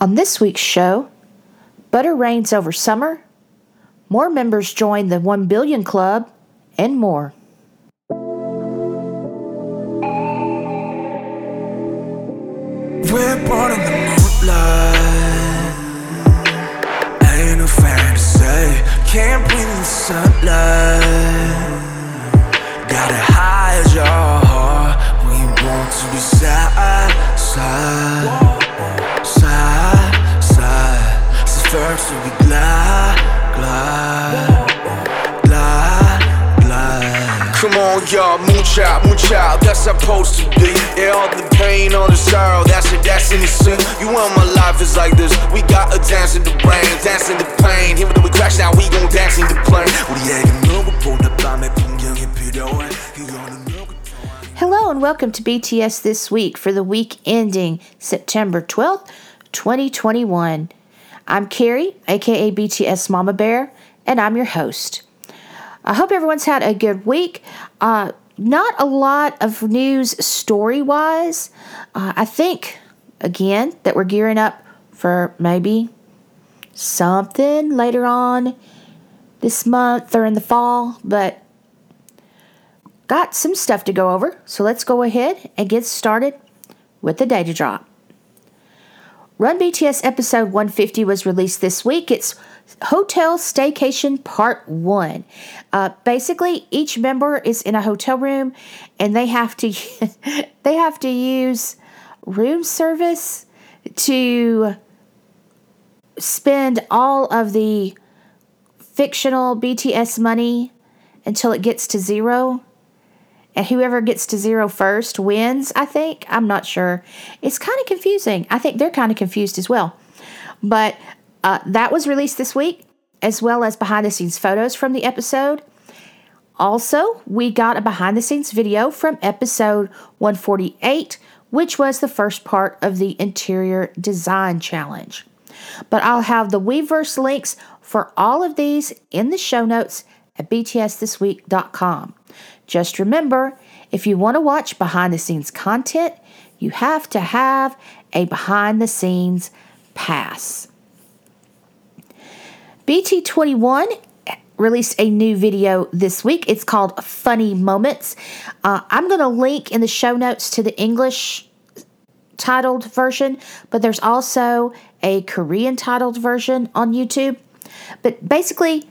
On this week's show, butter reigns over summer, more members join the 1 billion club, and more. We're born in the moonlight. Ain't no fantasy. Can't breathe in the sunlight. Gotta hide your heart. We want to be side, side, first to be glad, glad. Come on, y'all, mooch out, mooch out, that's supposed to be. Yeah, all the pain, all the sorrow, that's it, that's innocent. You and my life is like this. We got a dance in the brain, dance in the pain. Here we crash, now we gon' dance in the plane. Hello and welcome to BTS This Week for the week ending September 12th, 2021. I'm Carrie, aka BTS Mama Bear, and I'm your host. I hope everyone's had a good week. Uh, not a lot of news story wise. Uh, I think, again, that we're gearing up for maybe something later on this month or in the fall, but got some stuff to go over. So let's go ahead and get started with the data drop. Run BTS episode 150 was released this week. It's Hotel Staycation Part 1. Uh, basically, each member is in a hotel room and they have to they have to use room service to spend all of the fictional BTS money until it gets to zero. And whoever gets to zero first wins, I think. I'm not sure. It's kind of confusing. I think they're kind of confused as well. But uh, that was released this week, as well as behind the scenes photos from the episode. Also, we got a behind the scenes video from episode 148, which was the first part of the interior design challenge. But I'll have the Weverse links for all of these in the show notes at btsthisweek.com. Just remember, if you want to watch behind the scenes content, you have to have a behind the scenes pass. BT21 released a new video this week. It's called Funny Moments. Uh, I'm going to link in the show notes to the English titled version, but there's also a Korean titled version on YouTube. But basically,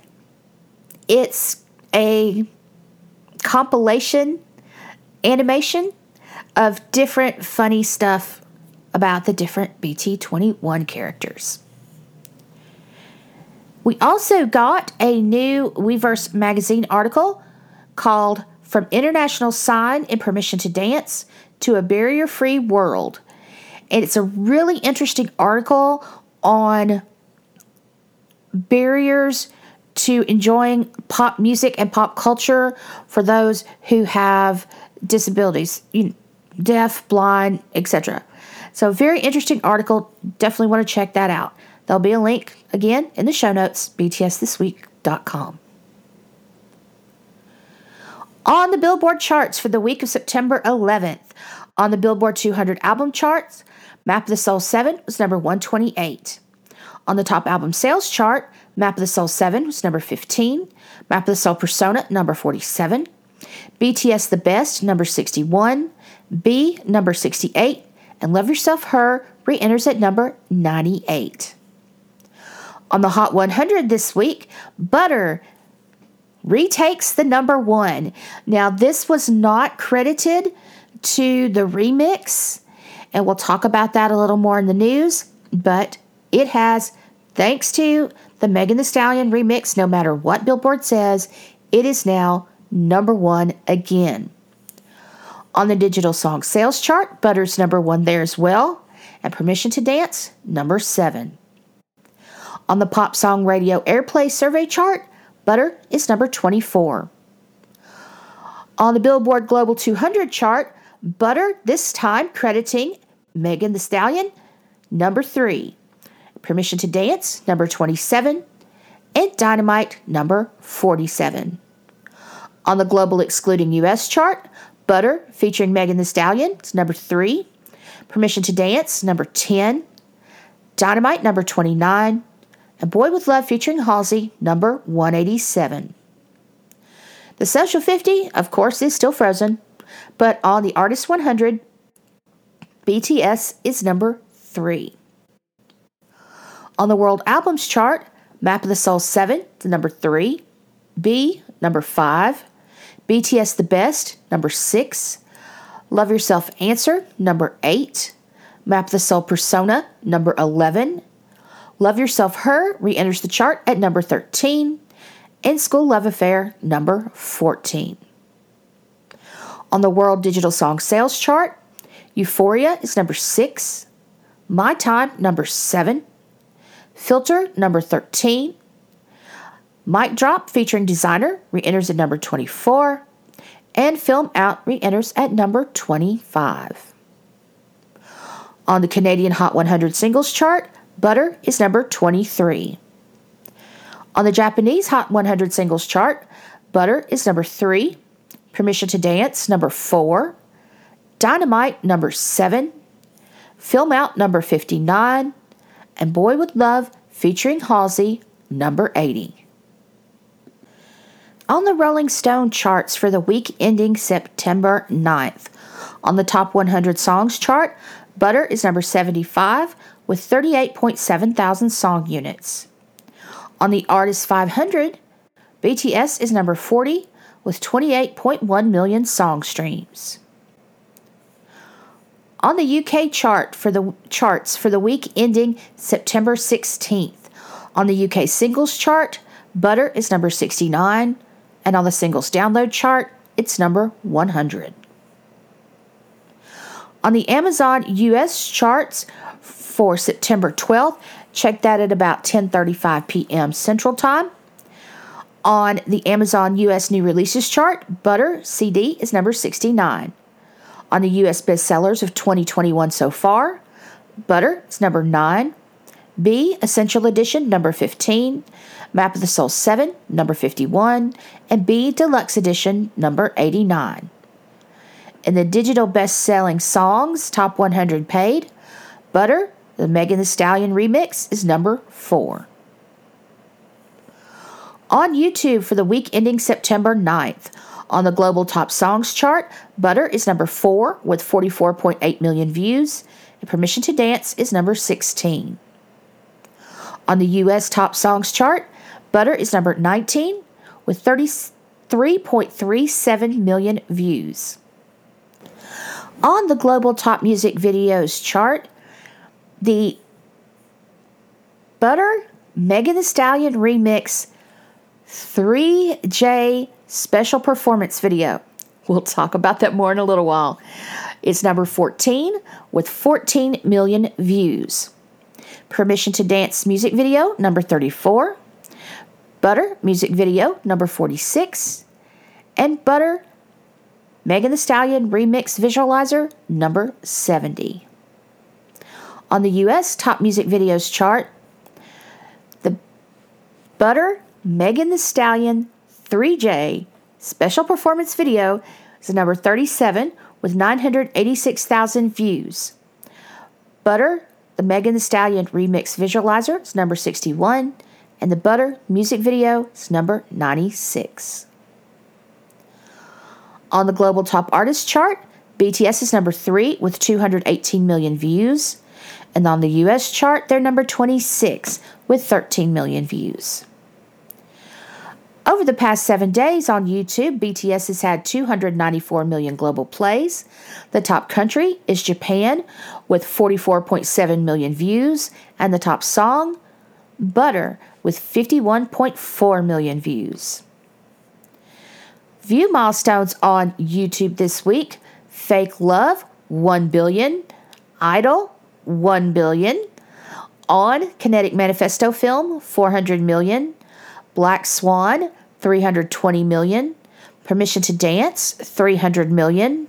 it's a compilation animation of different funny stuff about the different BT21 characters. We also got a new Weverse magazine article called From International Sign and Permission to Dance to a Barrier Free World. And it's a really interesting article on barriers to enjoying pop music and pop culture for those who have disabilities, deaf, blind, etc. So, very interesting article. Definitely want to check that out. There'll be a link again in the show notes, btsthisweek.com. On the Billboard charts for the week of September 11th, on the Billboard 200 album charts, Map of the Soul 7 was number 128. On the top album sales chart, Map of the Soul 7 was number 15, Map of the Soul Persona number 47, BTS The Best number 61, B number 68, and Love Yourself Her re enters at number 98. On the Hot 100 this week, Butter retakes the number one. Now, this was not credited to the remix, and we'll talk about that a little more in the news, but it has, thanks to the Megan Thee Stallion remix, no matter what Billboard says, it is now number one again. On the digital song sales chart, Butter's number one there as well, and Permission to Dance, number seven. On the pop song radio airplay survey chart, Butter is number 24. On the Billboard Global 200 chart, Butter this time crediting Megan Thee Stallion, number 3. Permission to Dance, number 27. And Dynamite, number 47. On the Global Excluding US chart, Butter featuring Megan Thee Stallion is number 3. Permission to Dance, number 10. Dynamite, number 29, and Boy with Love featuring Halsey, number 187. The Social 50, of course, is still frozen, but on the Artist 100, BTS is number 3. On the World Albums chart, Map of the Soul 7 to number 3, B, number 5, BTS The Best, number 6, Love Yourself Answer, number 8, Map of the Soul Persona, number 11, Love Yourself Her re enters the chart at number 13, and School Love Affair, number 14. On the World Digital Song Sales chart, Euphoria is number 6, My Time, number 7, Filter, number 13. Mic Drop featuring Desiigner re enters at number 24. And Film Out re enters at number 25. On the Canadian Hot 100 singles chart, Butter is number 23. On the Japanese Hot 100 singles chart, Butter is number 3. Permission to Dance, number 4. Dynamite, number 7. Film Out, number 59 and Boy with Love featuring Halsey, number 80. On the Rolling Stone charts for the week ending September 9th, on the top 100 songs chart, Butter is number 75 with 38.7 thousand song units. On the Artist 500, BTS is number 40 with 28.1 million song streams. On the UK chart for the charts for the week ending September 16th, on the UK singles chart, Butter is number 69, and on the singles download chart, it's number 100. On the Amazon US charts for September 12th, check that at about 10:35 p.m. Central Time. On the Amazon US new releases chart, Butter CD is number 69 on the U.S. bestsellers of 2021 so far. Butter is number 9. B, Essential Edition, number 15. Map of the Soul 7, number 51. And B, Deluxe Edition, number 89. In the digital best selling songs, top 100 paid, Butter, the Megan Thee Stallion remix, is number 4. On YouTube for the week ending September 9th, on the global top songs chart, Butter is number 4 with 44.8 million views, and Permission to Dance is number 16. On the US top songs chart, Butter is number 19 with 33.37 million views. On the global top music videos chart, the Butter Megan Thee Stallion remix 3J special performance video. We'll talk about that more in a little while. It's number 14 with 14 million views. Permission to Dance music video, number 34. Butter music video, number 46. And Butter Megan Thee Stallion remix visualizer, number 70. On the US top music videos chart, the Butter Megan Thee Stallion 3J special performance video is number 37 with 986,000 views. Butter, the Megan Thee Stallion remix visualizer is number 61, and the Butter music video is number 96. On the global top artist chart, BTS is number 3 with 218 million views, and on the US chart, they're number 26 with 13 million views. Over the past seven days on YouTube, BTS has had 294 million global plays. The top country is Japan with 44.7 million views, and the top song, Butter, with 51.4 million views. View milestones on YouTube this week Fake Love, 1 billion. Idol, 1 billion. On Kinetic Manifesto Film, 400 million. Black Swan, 320 million. Permission to Dance, 300 million.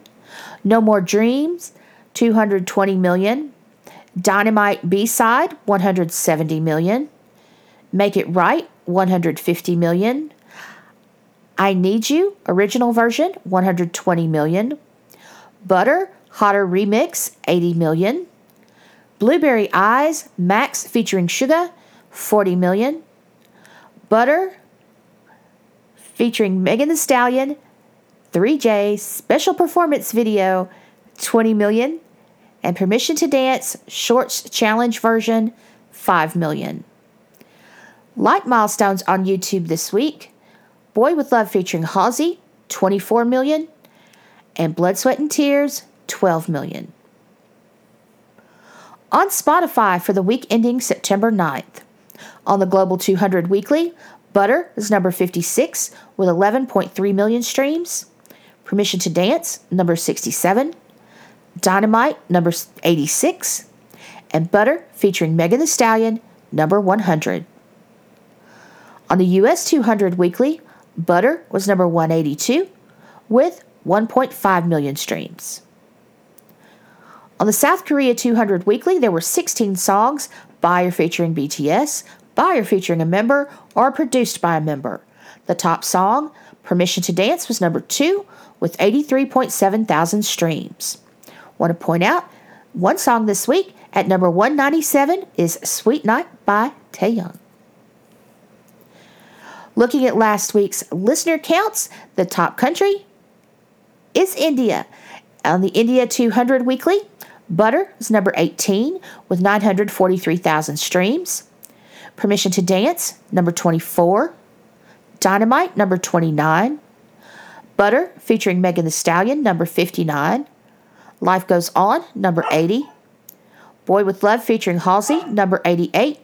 No More Dreams, 220 million. Dynamite B-side, 170 million. Make It Right, 150 million. I Need You, original version, 120 million. Butter, Hotter Remix, 80 million. Blueberry Eyes Max featuring Suga, 40 million. Butter featuring Megan Thee Stallion, 3J special performance video, 20 million. And Permission to Dance Shorts Challenge version, 5 million. Like milestones on YouTube this week Boy with Love featuring Halsey, 24 million. And Blood, Sweat, and Tears, 12 million. On Spotify for the week ending September 9th. On the Global 200 Weekly, Butter is number 56 with 11.3 million streams. Permission to Dance, number 67. Dynamite, number 86. And Butter featuring Megan Thee Stallion, number 100. On the US 200 Weekly, Butter was number 182 with 1.5 million streams. On the South Korea 200 Weekly, there were 16 songs by or featuring BTS, by or featuring a member, or produced by a member. The top song, Permission to Dance, was number two with 83.7 thousand streams. Want to point out one song this week at number 197 is Sweet Night by Taehyung. Looking at last week's listener counts, the top country is India. On the India 200 Weekly, Butter is number 18 with 943,000 streams. Permission to Dance, number 24. Dynamite, number 29. Butter, featuring Megan Thee Stallion, number 59. Life Goes On, number 80. Boy with Love, featuring Halsey, number 88.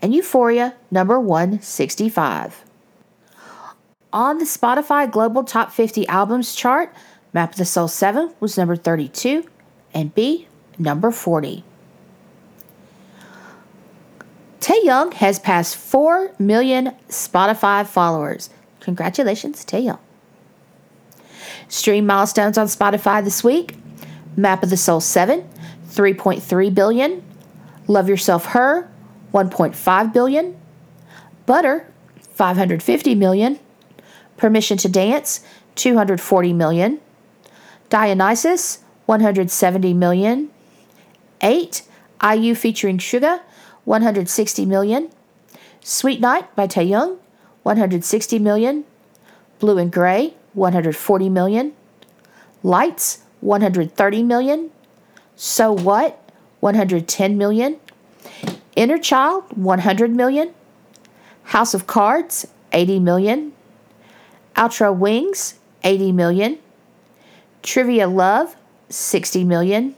And Euphoria, number 165. On the Spotify Global Top 50 Albums chart, Map of the Soul 7 was number 32 and B, number 40. Taehyung has passed 4 million Spotify followers. Congratulations, Taehyung. Stream milestones on Spotify this week Map of the Soul 7, 3.3 billion. Love Yourself Her, 1.5 billion. Butter, 550 million. Permission to Dance, 240 million. Dionysus, 170 million. 8. IU featuring Suga, 160 million. Sweet Night by Taehyung, 160 million. Blue and Gray, 140 million. Lights, 130 million. So What, 110 million. Inner Child, 100 million. House of Cards, 80 million. Outro Wings, 80 million. Trivia Love, 60 million.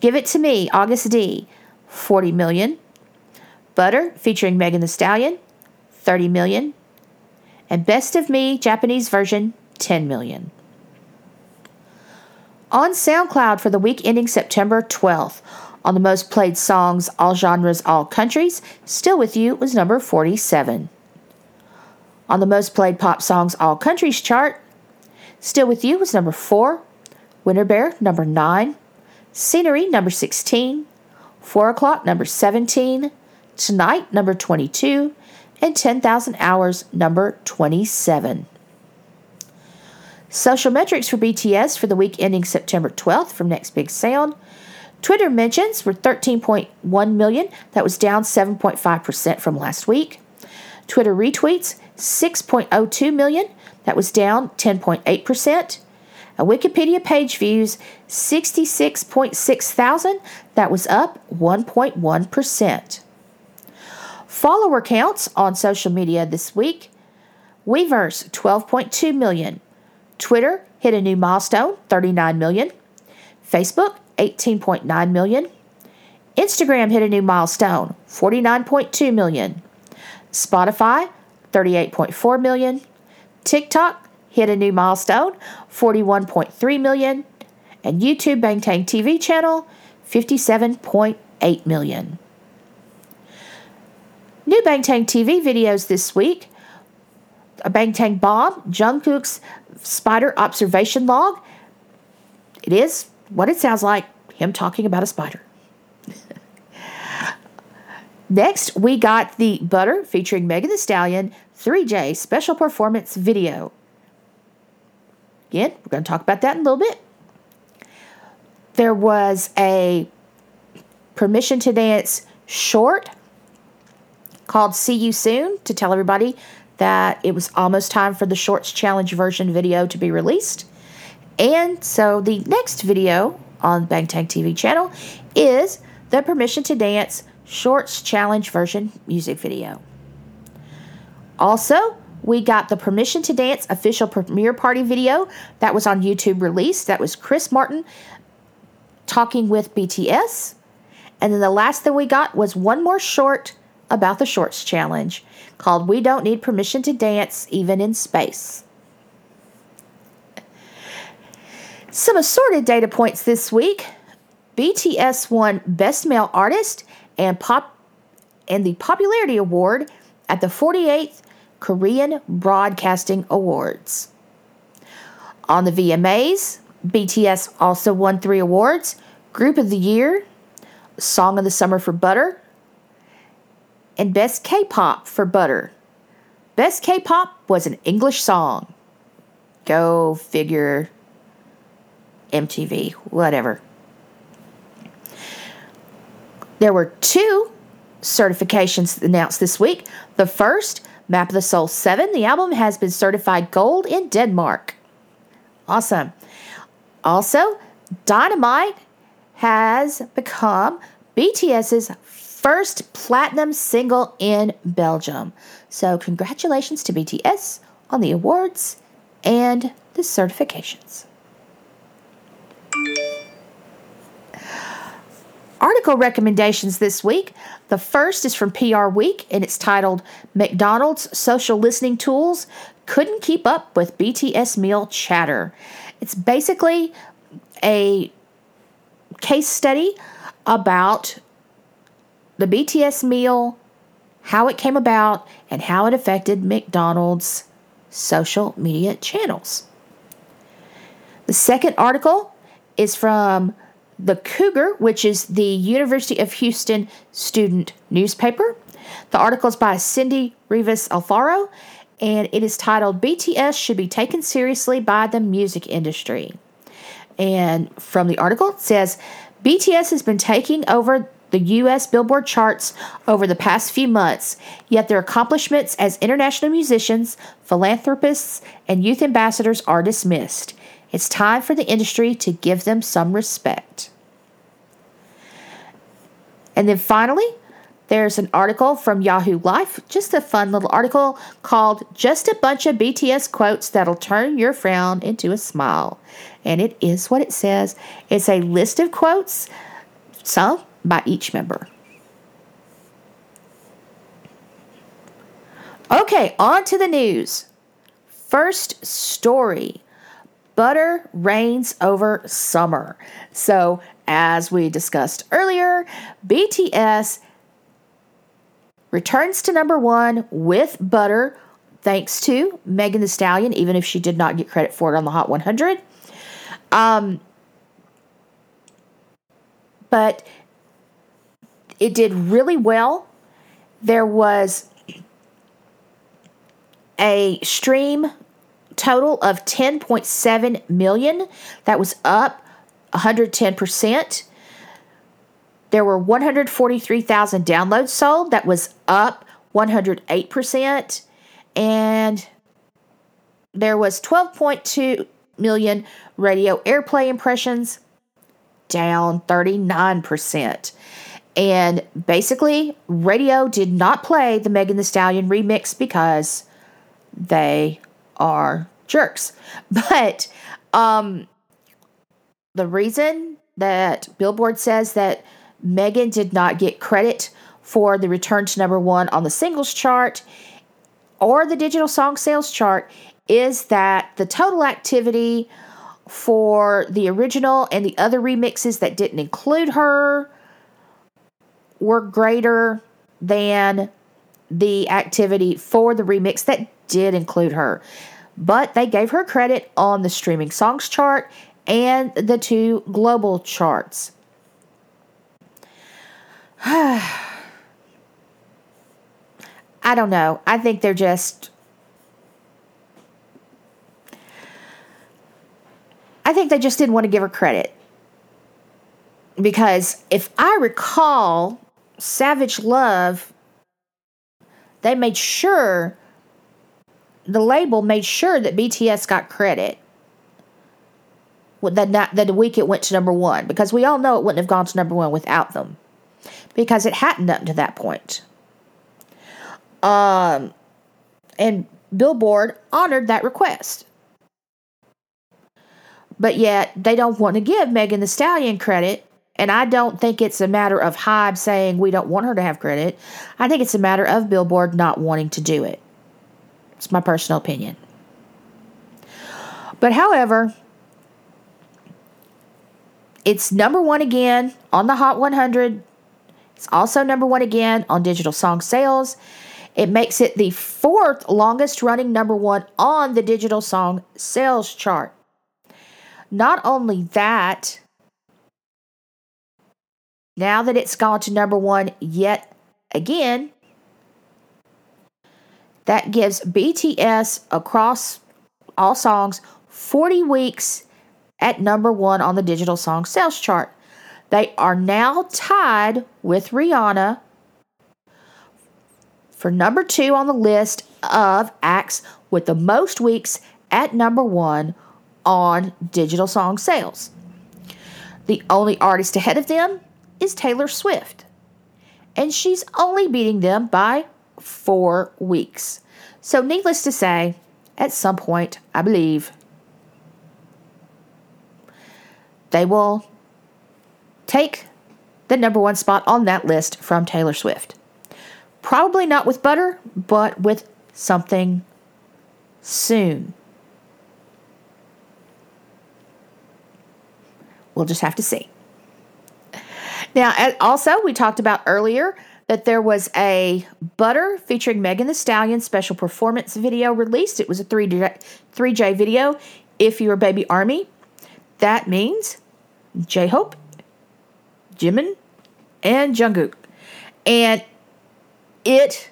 Give It to Me, Agust D, 40 million. Butter, featuring Megan Thee Stallion, 30 million. And Best of Me, Japanese version, 10 million. On SoundCloud for the week ending September 12th, on the most played songs, all genres, all countries, Still With You was number 47. On the most played pop songs, all countries chart, Still With You was number 4, Winter Bear, number 9. Scenery, number 16. 4 o'clock, number 17. Tonight, number 22. And 10,000 Hours, number 27. Social metrics for BTS for the week ending September 12th from Next Big Sound. Twitter mentions were 13.1 million. That was down 7.5% from last week. Twitter retweets, 6.02 million. That was down 10.8%. A Wikipedia page views 66.6 thousand. That was up 1.1%. Follower counts on social media this week. Weverse 12.2 million. Twitter hit a new milestone, 39 million. Facebook 18.9 million. Instagram hit a new milestone, 49.2 million. Spotify 38.4 million. TikTok hit a new milestone 41.3 million and YouTube Bangtan TV channel 57.8 million. New Bangtan TV videos this week. A Bangtan Bomb, Jungkook's spider observation log. It is what it sounds like him talking about a spider. Next, we got the Butter featuring Megan Thee Stallion 3J special performance video. Again, we're going to talk about that in a little bit. There was a Permission to Dance short called See You Soon to tell everybody that it was almost time for the Shorts Challenge version video to be released. And so the next video on Bangtan TV channel is the Permission to Dance Shorts Challenge version music video. Also, we got the Permission to Dance official premiere party video that was on YouTube released. That was Chris Martin talking with BTS. And then the last thing we got was one more short about the Shorts Challenge called We Don't Need Permission to Dance Even in Space. Some assorted data points this week. BTS won Best Male Artist and Pop and the Popularity Award at the 48th Korean Broadcasting Awards. On the VMAs, BTS also won three awards Group of the Year, Song of the Summer for Butter, and Best K pop for Butter. Best K pop was an English song. Go figure. MTV, whatever. There were two certifications announced this week. The first, Map of the Soul 7, the album has been certified gold in Denmark. Awesome. Also, Dynamite has become BTS's first platinum single in Belgium. So, congratulations to BTS on the awards and the certifications. Article recommendations this week. The first is from PR Week and it's titled McDonald's Social Listening Tools Couldn't Keep Up with BTS Meal Chatter. It's basically a case study about the BTS meal, how it came about, and how it affected McDonald's social media channels. The second article is from the Cougar, which is the University of Houston student newspaper. The article is by Cindy Rivas Alfaro, and it is titled BTS Should Be Taken Seriously by the Music Industry. And from the article, it says BTS has been taking over the U.S. Billboard charts over the past few months, yet their accomplishments as international musicians, philanthropists, and youth ambassadors are dismissed. It's time for the industry to give them some respect. And then finally, there's an article from Yahoo Life, just a fun little article called Just a Bunch of BTS Quotes That'll Turn Your Frown into a Smile. And it is what it says it's a list of quotes, some by each member. Okay, on to the news. First story butter reigns over summer. So, as we discussed earlier, BTS returns to number one with butter, thanks to Megan Thee Stallion, even if she did not get credit for it on the Hot 100. Um, but it did really well. There was a stream total of 10.7 million. That was up 110%. There were 143,000 downloads sold. That was up 108%. And there was 12.2 million radio airplay impressions, down 39%. And basically, radio did not play the Megan Thee Stallion remix because they are jerks. But um, the reason that Billboard says that Megan did not get credit for the return to number one on the singles chart or the digital song sales chart is that the total activity for the original and the other remixes that didn't include her were greater than the activity for the remix that did include her. But they gave her credit on the streaming songs chart and the two global charts. I don't know. I think they're just. I think they just didn't want to give her credit. because if I recall, Savage Love, they made sure, the label made sure that BTS got credit. That, the week it went to number one, because we all know it wouldn't have gone to number one without them, because it hadn't up to that point. Um, and Billboard honored that request. But yet, they don't want to give Megan Thee Stallion credit and I don't think it's a matter of Hybe saying we don't want her to have credit. I think it's a matter of Billboard not wanting to do it. It's my personal opinion. But however, it's number one again on the Hot 100. It's also number one again on digital song sales. It makes it the fourth longest running number one on the digital song sales chart. Not only that, now that it's gone to number one yet again, that gives BTS across all songs 40 weeks at number one on the digital song sales chart. They are now tied with Rihanna for number two on the list of acts with the most weeks at number one on digital song sales. The only artist ahead of them is Taylor Swift. And she's only beating them by four weeks. So, needless to say, at some point, I believe, they will take the number one spot on that list from Taylor Swift. Probably not with butter, but with something soon. We'll just have to see. Now, also, we talked about earlier that there was a Butter featuring Megan Thee Stallion special performance video released. It was a 3J, 3J video. If you're a baby army, that means J Hope, Jimin, and Jungkook. And it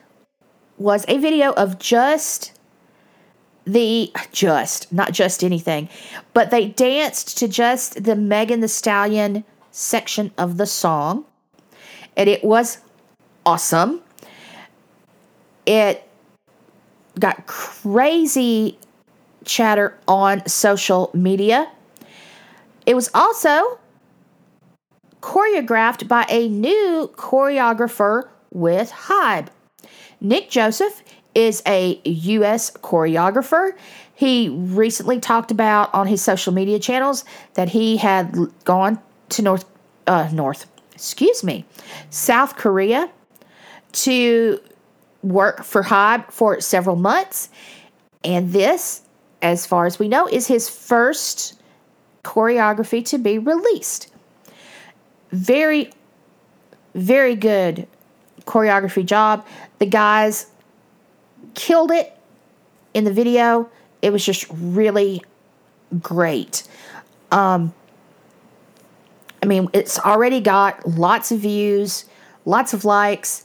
was a video of just the just not just anything but they danced to just the Megan Thee Stallion section of the song. And it was awesome. It got crazy chatter on social media. It was also choreographed by a new choreographer with Hybe. Nick Joseph is a U.S. choreographer. He recently talked about on his social media channels that he had gone to North uh, North, excuse me, South Korea to work for Hybe for several months. And this, as far as we know, is his first choreography to be released. Very, very good choreography job. The guys killed it in the video. It was just really great. Um, I mean, it's already got lots of views, lots of likes,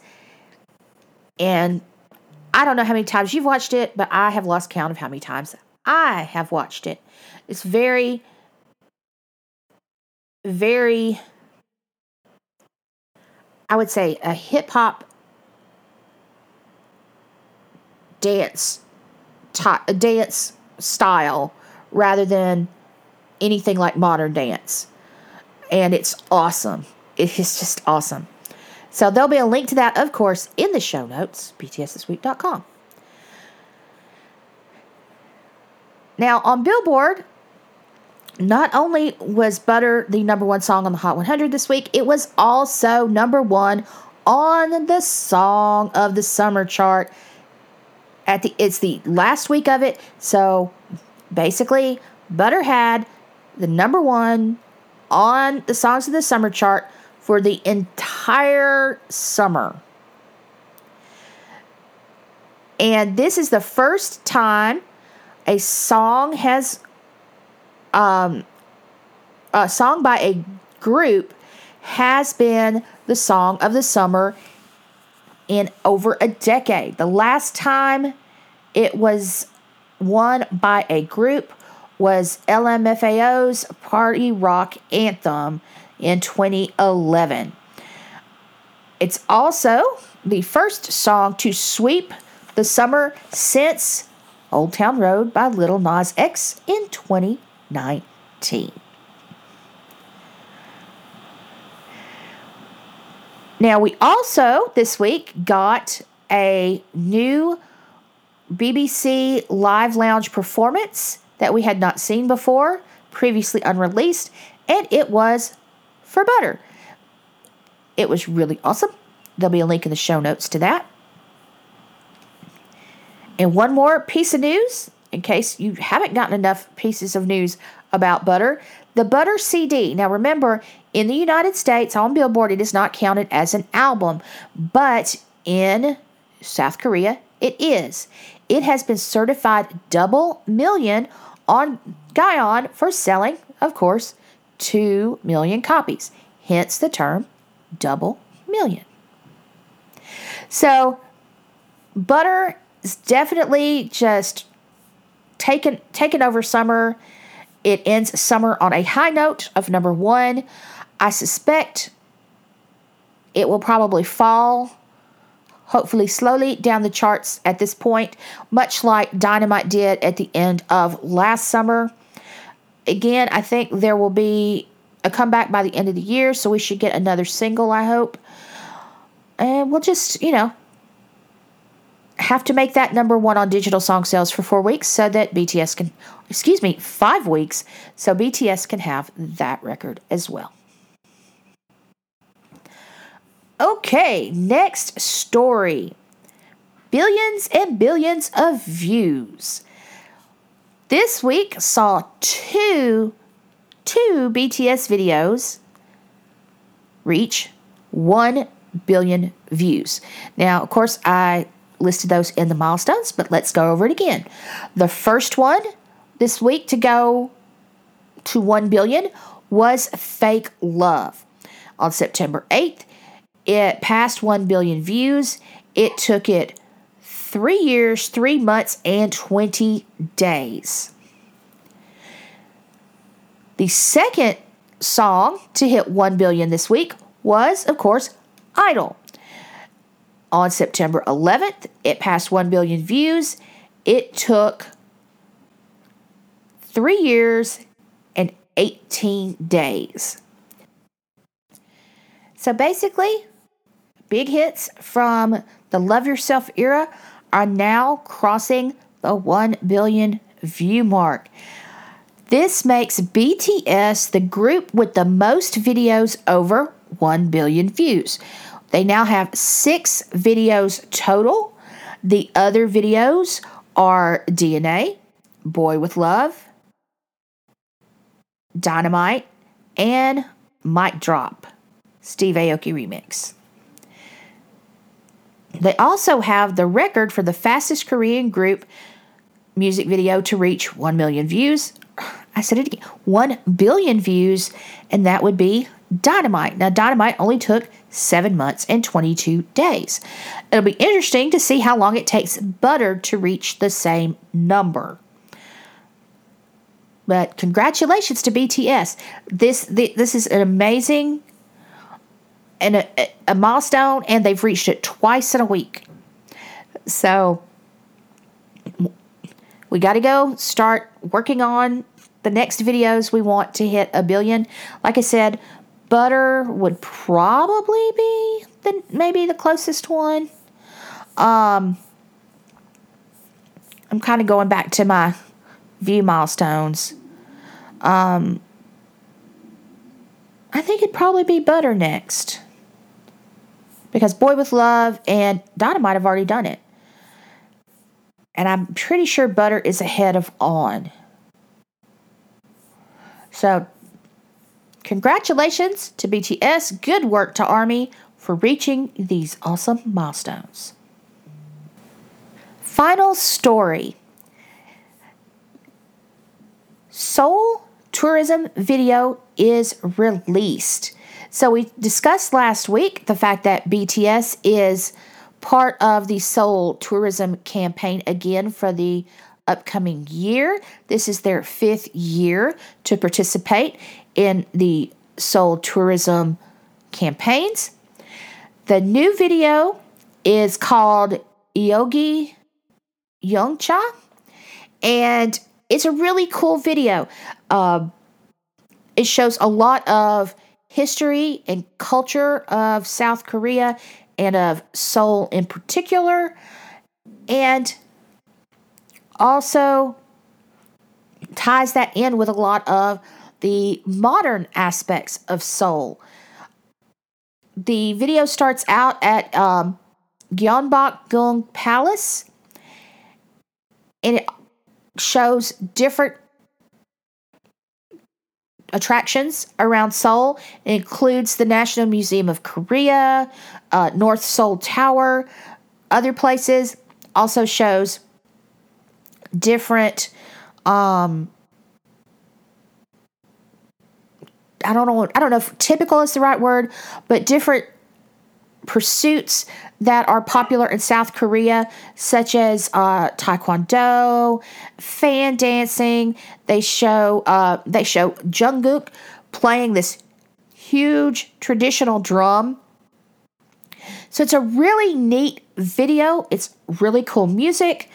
and I don't know how many times you've watched it, but I have lost count of how many times I have watched it. It's very, very, I would say, a hip hop dance, dance style rather than anything like modern dance and it's awesome. It is just awesome. So there'll be a link to that, of course, in the show notes, btsthisweek.com. Now, on Billboard, not only was Butter the number one song on the Hot 100 this week, it was also number one on the Song of the Summer chart. At the it's the last week of it, so basically, Butter had the number one on the Songs of the Summer chart for the entire summer. And this is the first time a song has um, a song by a group has been the song of the summer in over a decade. The last time it was won by a group was LMFAO's Party Rock Anthem in 2011. It's also the first song to sweep the summer since Old Town Road by Little Nas X in 2019. Now, we also this week got a new BBC Live Lounge performance that we had not seen before, previously unreleased, and it was for Butter. It was really awesome. There'll be a link in the show notes to that. And one more piece of news, in case you haven't gotten enough pieces of news about butter the Butter CD. Now remember, in the United States, on Billboard, it is not counted as an album, but in South Korea, it is. It has been certified double million on Gaon for selling, of course, 2 million copies, hence the term double million. So, butter is definitely just taken taken over summer. It ends summer on a high note of number one. I suspect it will probably fall, hopefully slowly down the charts at this point, much like Dynamite did at the end of last summer. Again, I think there will be a comeback by the end of the year, so we should get another single, I hope. And we'll just, you know, have to make that number one on digital song sales for four weeks so that BTS can, excuse me, five weeks, so BTS can have that record as well. Okay, next story billions and billions of views. This week saw two two BTS videos reach 1 billion views. Now, of course, I listed those in the milestones, but let's go over it again. The first one this week to go to 1 billion was Fake Love. On September 8th, it passed 1 billion views. It took it three years, three months, and 20 days. The second song to hit 1 billion this week was, of course, Idol. On September 11th, it passed 1 billion views. It took three years and 18 days. So basically, big hits from the Love Yourself era are now crossing the 1 billion view mark. This makes BTS the group with the most videos over 1 billion views. They now have six videos total. The other videos are DNA, Boy with Love, Dynamite, and Mic Drop, Steve Aoki remix. They also have the record for the fastest Korean group music video to reach 1 million views. I said it again 1 billion views, and that would be Dynamite. Now, Dynamite only took seven months and 22 days. It'll be interesting to see how long it takes Butter to reach the same number. But congratulations to BTS. This this is an amazing and a, a milestone, and they've reached it twice in a week. So we got to go start working on the next videos we want to hit a billion. Like I said, butter would probably be the maybe the closest one. Um, I'm kind of going back to my view milestones. Um, I think it'd probably be butter next because Boy with Love and Dynamite have already done it. And I'm pretty sure Butter is ahead of On. So Congratulations to BTS. Good work to ARMY for reaching these awesome milestones. Final story Seoul tourism video is released. So, we discussed last week the fact that BTS is part of the Seoul tourism campaign again for the upcoming year. This is their fifth year to participate in the Seoul tourism campaigns. The new video is called Yogi Youngcha, and it's a really cool video. Uh, it shows a lot of history and culture of South Korea and of Seoul in particular, and also ties that in with a lot of the modern aspects of Seoul. The video starts out at um, Gyeongbokgung Palace, and it shows different attractions around Seoul. Includes the National Museum of Korea, uh, North Seoul Tower, other places. Also shows different. Um, I don't know. I don't know if typical is the right word, but different pursuits that are popular in South Korea, such as uh, taekwondo, fan dancing. They show uh, they show Jungkook playing this huge traditional drum. So it's a really neat video. It's really cool music,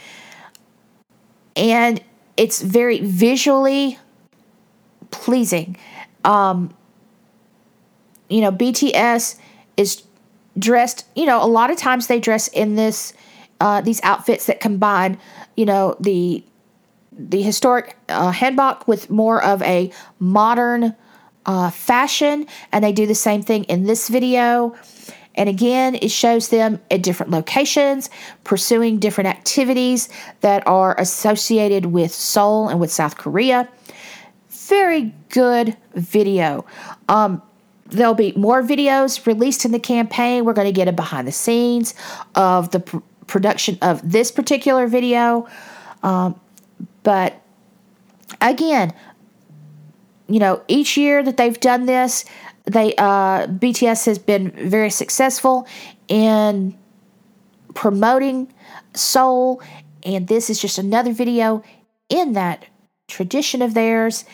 and it's very visually pleasing. Um, you know, BTS is dressed, you know, a lot of times they dress in this uh, these outfits that combine, you know, the the historic uh, hanbok with more of a modern uh, fashion, and they do the same thing in this video. And again, it shows them at different locations, pursuing different activities that are associated with Seoul and with South Korea. Very good video. Um, there'll be more videos released in the campaign. We're going to get a behind the scenes of the pr- production of this particular video. Um, but again, you know, each year that they've done this, they uh, BTS has been very successful in promoting Seoul, and this is just another video in that tradition of theirs.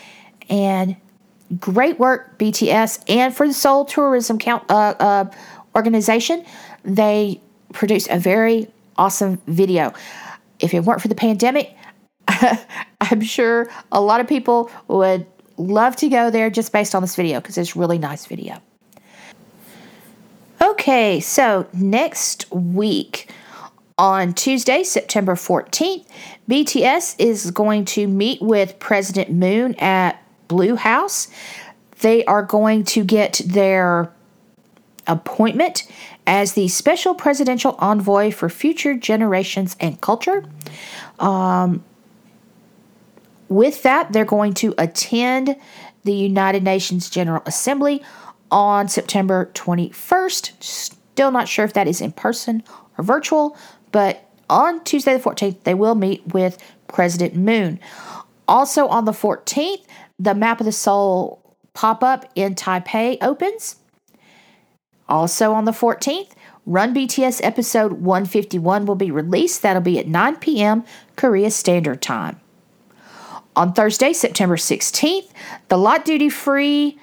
And great work, BTS, and for the Seoul Tourism Count, uh, uh, Organization. They produced a very awesome video. If it weren't for the pandemic, I'm sure a lot of people would love to go there just based on this video because it's really nice video. Okay, so next week on Tuesday, September 14th, BTS is going to meet with President Moon at Blue House. They are going to get their appointment as the special presidential envoy for future generations and culture. Um, with that, they're going to attend the United Nations General Assembly on September 21st. Still not sure if that is in person or virtual, but on Tuesday the 14th, they will meet with President Moon. Also on the 14th, the Map of the Soul pop up in Taipei opens. Also on the 14th, Run BTS episode 151 will be released. That'll be at 9 p.m. Korea Standard Time. On Thursday, September 16th, the Lotte duty free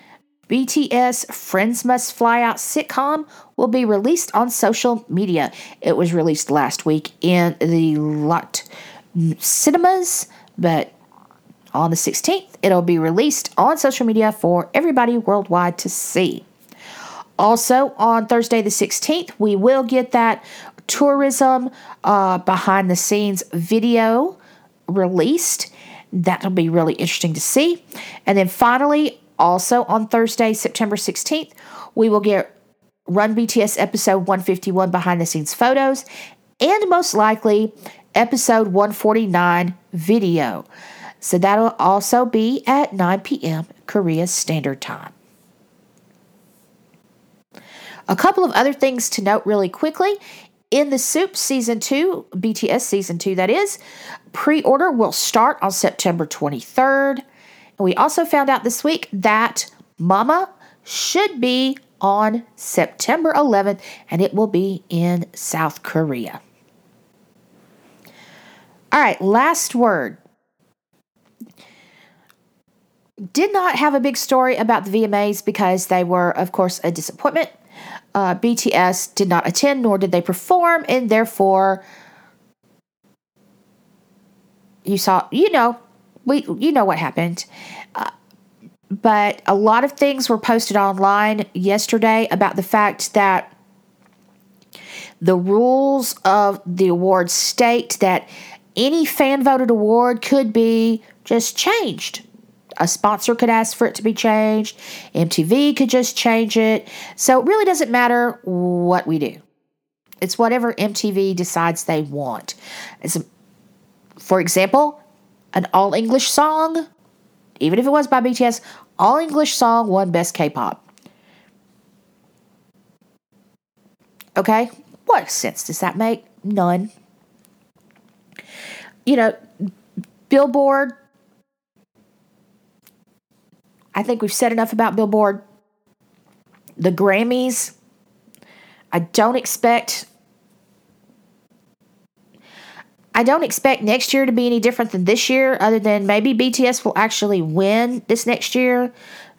BTS Friends Must Fly Out sitcom will be released on social media. It was released last week in the Lotte cinemas, but on the 16th, it'll be released on social media for everybody worldwide to see. Also, on Thursday the 16th, we will get that tourism uh, behind the scenes video released. That'll be really interesting to see. And then finally, also on Thursday, September 16th, we will get Run BTS episode 151 behind the scenes photos and most likely episode 149 video. So that'll also be at 9 p.m. Korea Standard Time. A couple of other things to note really quickly. In the SOOP Season 2, BTS Season 2, that is, pre order will start on September 23rd. And we also found out this week that Mama should be on September 11th and it will be in South Korea. All right, last word did not have a big story about the VMAs because they were, of course, a disappointment. Uh, BTS did not attend, nor did they perform, and therefore, you saw, you know, we, you know what happened. Uh, but a lot of things were posted online yesterday about the fact that the rules of the award state that any fan voted award could be just changed. A sponsor could ask for it to be changed. MTV could just change it. So it really doesn't matter what we do. It's whatever MTV decides they want. As, for example, an all English song, even if it was by BTS, all English song won Best K pop. Okay? What sense does that make? None. You know, Billboard, I think we've said enough about Billboard. The Grammys, I don't expect I don't expect next year to be any different than this year, other than maybe BTS will actually win this next year,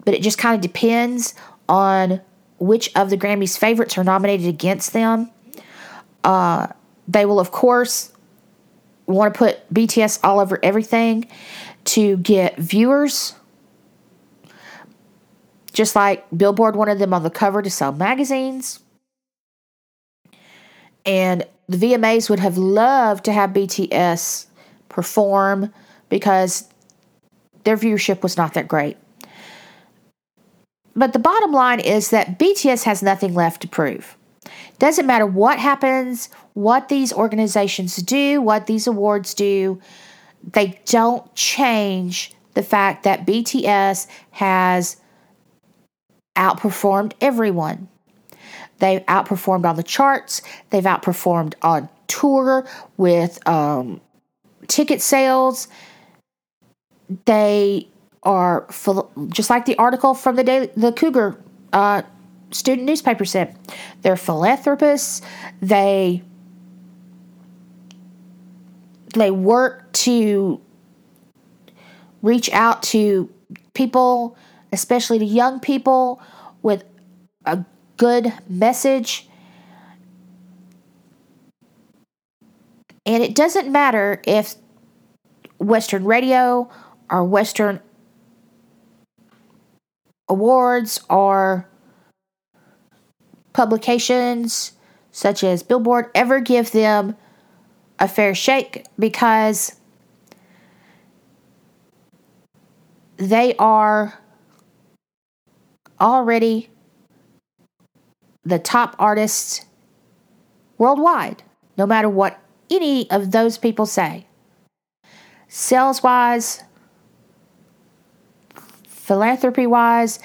but it just kind of depends on which of the Grammys favorites are nominated against them. Uh, they will, of course, want to put BTS all over everything to get viewers. Just like Billboard wanted them on the cover to sell magazines. And the VMAs would have loved to have BTS perform because their viewership was not that great. But the bottom line is that BTS has nothing left to prove. Doesn't matter what happens, what these organizations do, what these awards do, they don't change the fact that BTS has outperformed everyone. They've outperformed on the charts. They've outperformed on tour with um, ticket sales. They are full, just like the article from the daily, the Cougar uh, student newspaper said. They're philanthropists. They they work to reach out to people, especially to young people, with a good message. And it doesn't matter if Western radio or Western awards or publications such as Billboard ever give them a fair shake because they are already the top artists worldwide, no matter what any of those people say. Sales wise, philanthropy wise,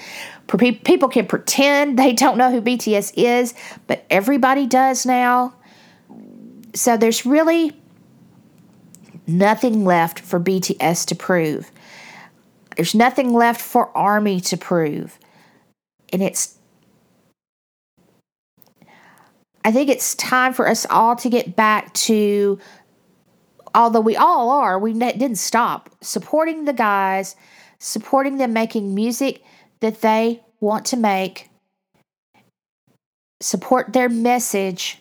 people can pretend they don't know who BTS is, but everybody does now. So there's really nothing left for BTS to prove. There's nothing left for Army to prove. And it's I think it's time for us all to get back to, although we all are, we didn't stop supporting the guys, supporting them making music that they want to make, support their message,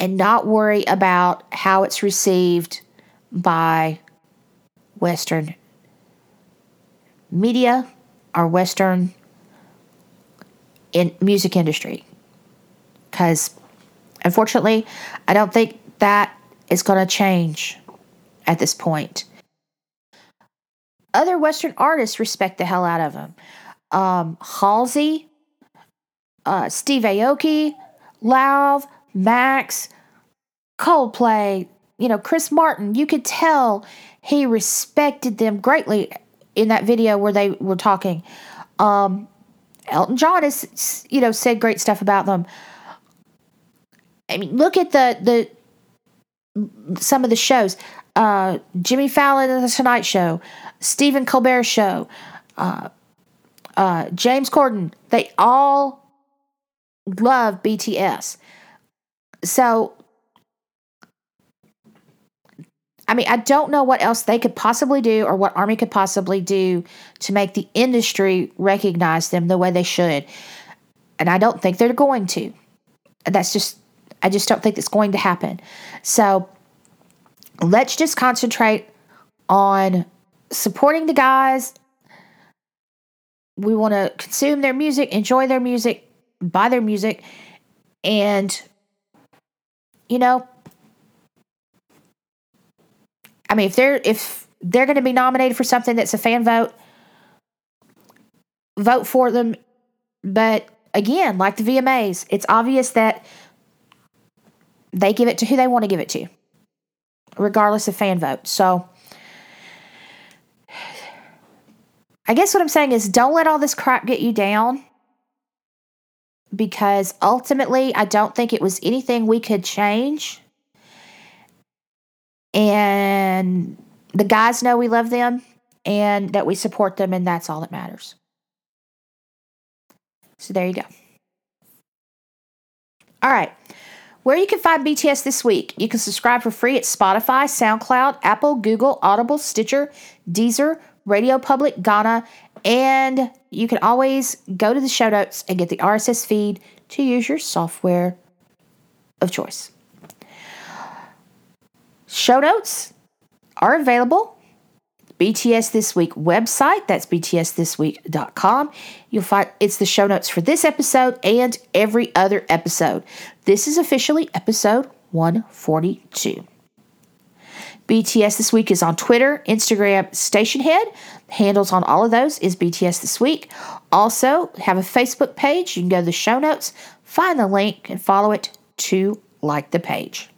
and not worry about how it's received by Western media or Western in music industry because unfortunately, I don't think that is going to change at this point. Other Western artists respect the hell out of him. Um, Halsey, uh, Steve Aoki, Lauv, Max, Coldplay, you know, Chris Martin. You could tell he respected them greatly in that video where they were talking. Um, Elton John has, you know, said great stuff about them. I mean, look at the the some of the shows. Uh, Jimmy Fallon and the Tonight Show, Stephen Colbert Show, uh, uh, James Corden. They all love BTS. So I mean, I don't know what else they could possibly do or what Army could possibly do to make the industry recognize them the way they should. And I don't think they're going to. That's just, I just don't think it's going to happen. So let's just concentrate on supporting the guys. We want to consume their music, enjoy their music, buy their music, and, you know, I mean, if they're if they're going to be nominated for something that's a fan vote, vote for them. But again, like the VMAs, it's obvious that they give it to who they want to give it to, regardless of fan vote. So, I guess what I'm saying is don't let all this crap get you down because ultimately, I don't think it was anything we could change and the guys know we love them and that we support them, and that's all that matters. So there you go. All right. Where you can find BTS this week, you can subscribe for free at Spotify, SoundCloud, Apple, Google, Audible, Stitcher, Deezer, Radio Public, Gaana, and you can always go to the show notes and get the RSS feed to use your software of choice. Show notes are available. BTS This Week website, that's btsthisweek.com. You'll find it's the show notes for this episode and every other episode. This is officially episode 142. BTS This Week is on Twitter, Instagram, Stationhead. Handles on all of those is BTS This Week. Also, have a Facebook page. You can go to the show notes, find the link, and follow it to like the page.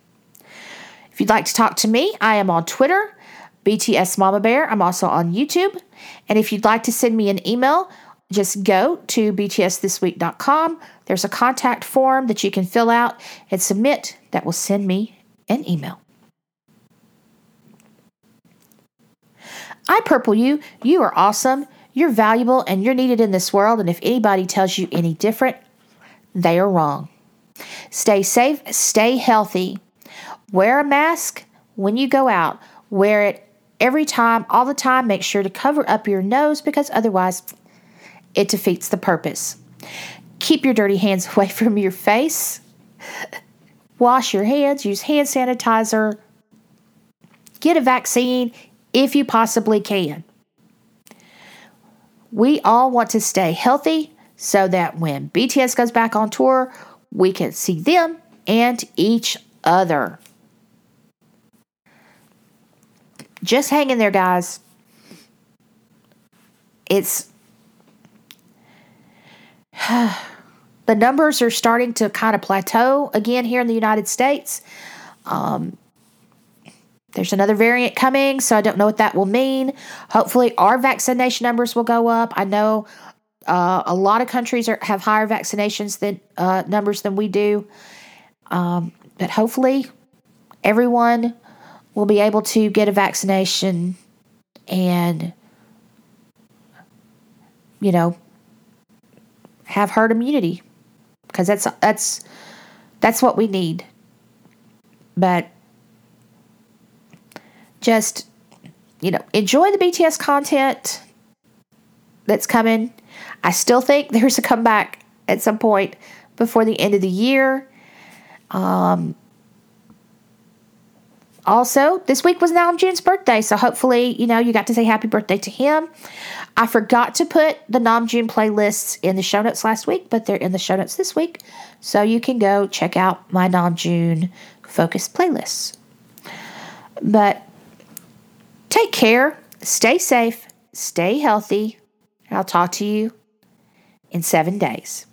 If you'd like to talk to me, I am on Twitter, BTS Mama Bear. I'm also on YouTube. And if you'd like to send me an email, just go to btsthisweek.com. There's a contact form that you can fill out and submit that will send me an email. I Purple You, you are awesome, you're valuable, and you're needed in this world. And if anybody tells you any different, they are wrong. Stay safe, stay healthy. Wear a mask when you go out. Wear it every time, all the time. Make sure to cover up your nose because otherwise it defeats the purpose. Keep your dirty hands away from your face. Wash your hands, use hand sanitizer. Get a vaccine if you possibly can. We all want to stay healthy so that when BTS goes back on tour, we can see them and each other. Just hang in there, guys. It's the numbers are starting to kind of plateau again here in the United States. Um, there's another variant coming, so I don't know what that will mean. Hopefully, our vaccination numbers will go up. I know uh, a lot of countries are, have higher vaccinations than uh, numbers than we do, um, but hopefully, everyone will be able to get a vaccination and, you know, have herd immunity because that's that's that's what we need. But just you know, enjoy the BTS content that's coming. I still think there's a comeback at some point before the end of the year. Um, also, this week was Namjoon's birthday, so hopefully, you know, you got to say happy birthday to him. I forgot to put the Namjoon playlists in the show notes last week, but they're in the show notes this week, so you can go check out my Namjoon focus playlists. But take care, stay safe, stay healthy, I'll talk to you in seven days.